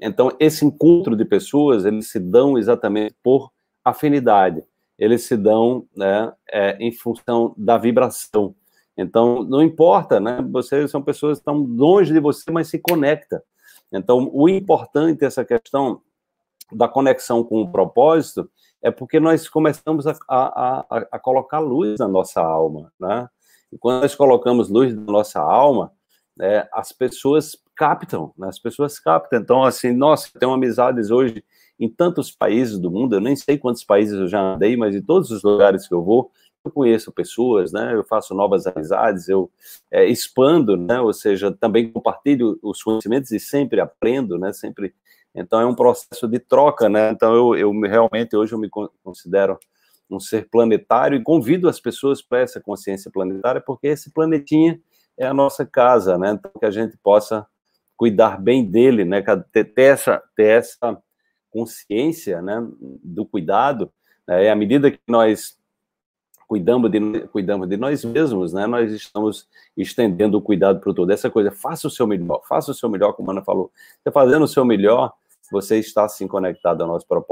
Então, esse encontro de pessoas, eles se dão exatamente por afinidade, eles se dão né, é, em função da vibração. Então, não importa, né? Vocês são pessoas que estão longe de você, mas se conecta. Então, o importante essa questão da conexão com o propósito é porque nós começamos a, a, a, a colocar luz na nossa alma, né? E quando nós colocamos luz na nossa alma, né, as pessoas captam, né? as pessoas captam. Então, assim, nossa, tenho amizades hoje em tantos países do mundo, eu nem sei quantos países eu já andei, mas em todos os lugares que eu vou, eu conheço pessoas, né? Eu faço novas amizades, eu é, expando, né? Ou seja, também compartilho os conhecimentos e sempre aprendo, né? Sempre. Então é um processo de troca, né? Então eu, eu realmente hoje eu me considero um ser planetário e convido as pessoas para essa consciência planetária, porque esse planetinha é a nossa casa, né? Então que a gente possa cuidar bem dele, né? Ter, essa, ter essa consciência, né? Do cuidado. Né? E à medida que nós cuidamos de, cuidamos de nós mesmos, né? Nós estamos estendendo o cuidado para o todo. Essa coisa, faça o seu melhor, faça o seu melhor, como a Ana falou. Você fazendo o seu melhor, você está assim conectado ao nosso propósito.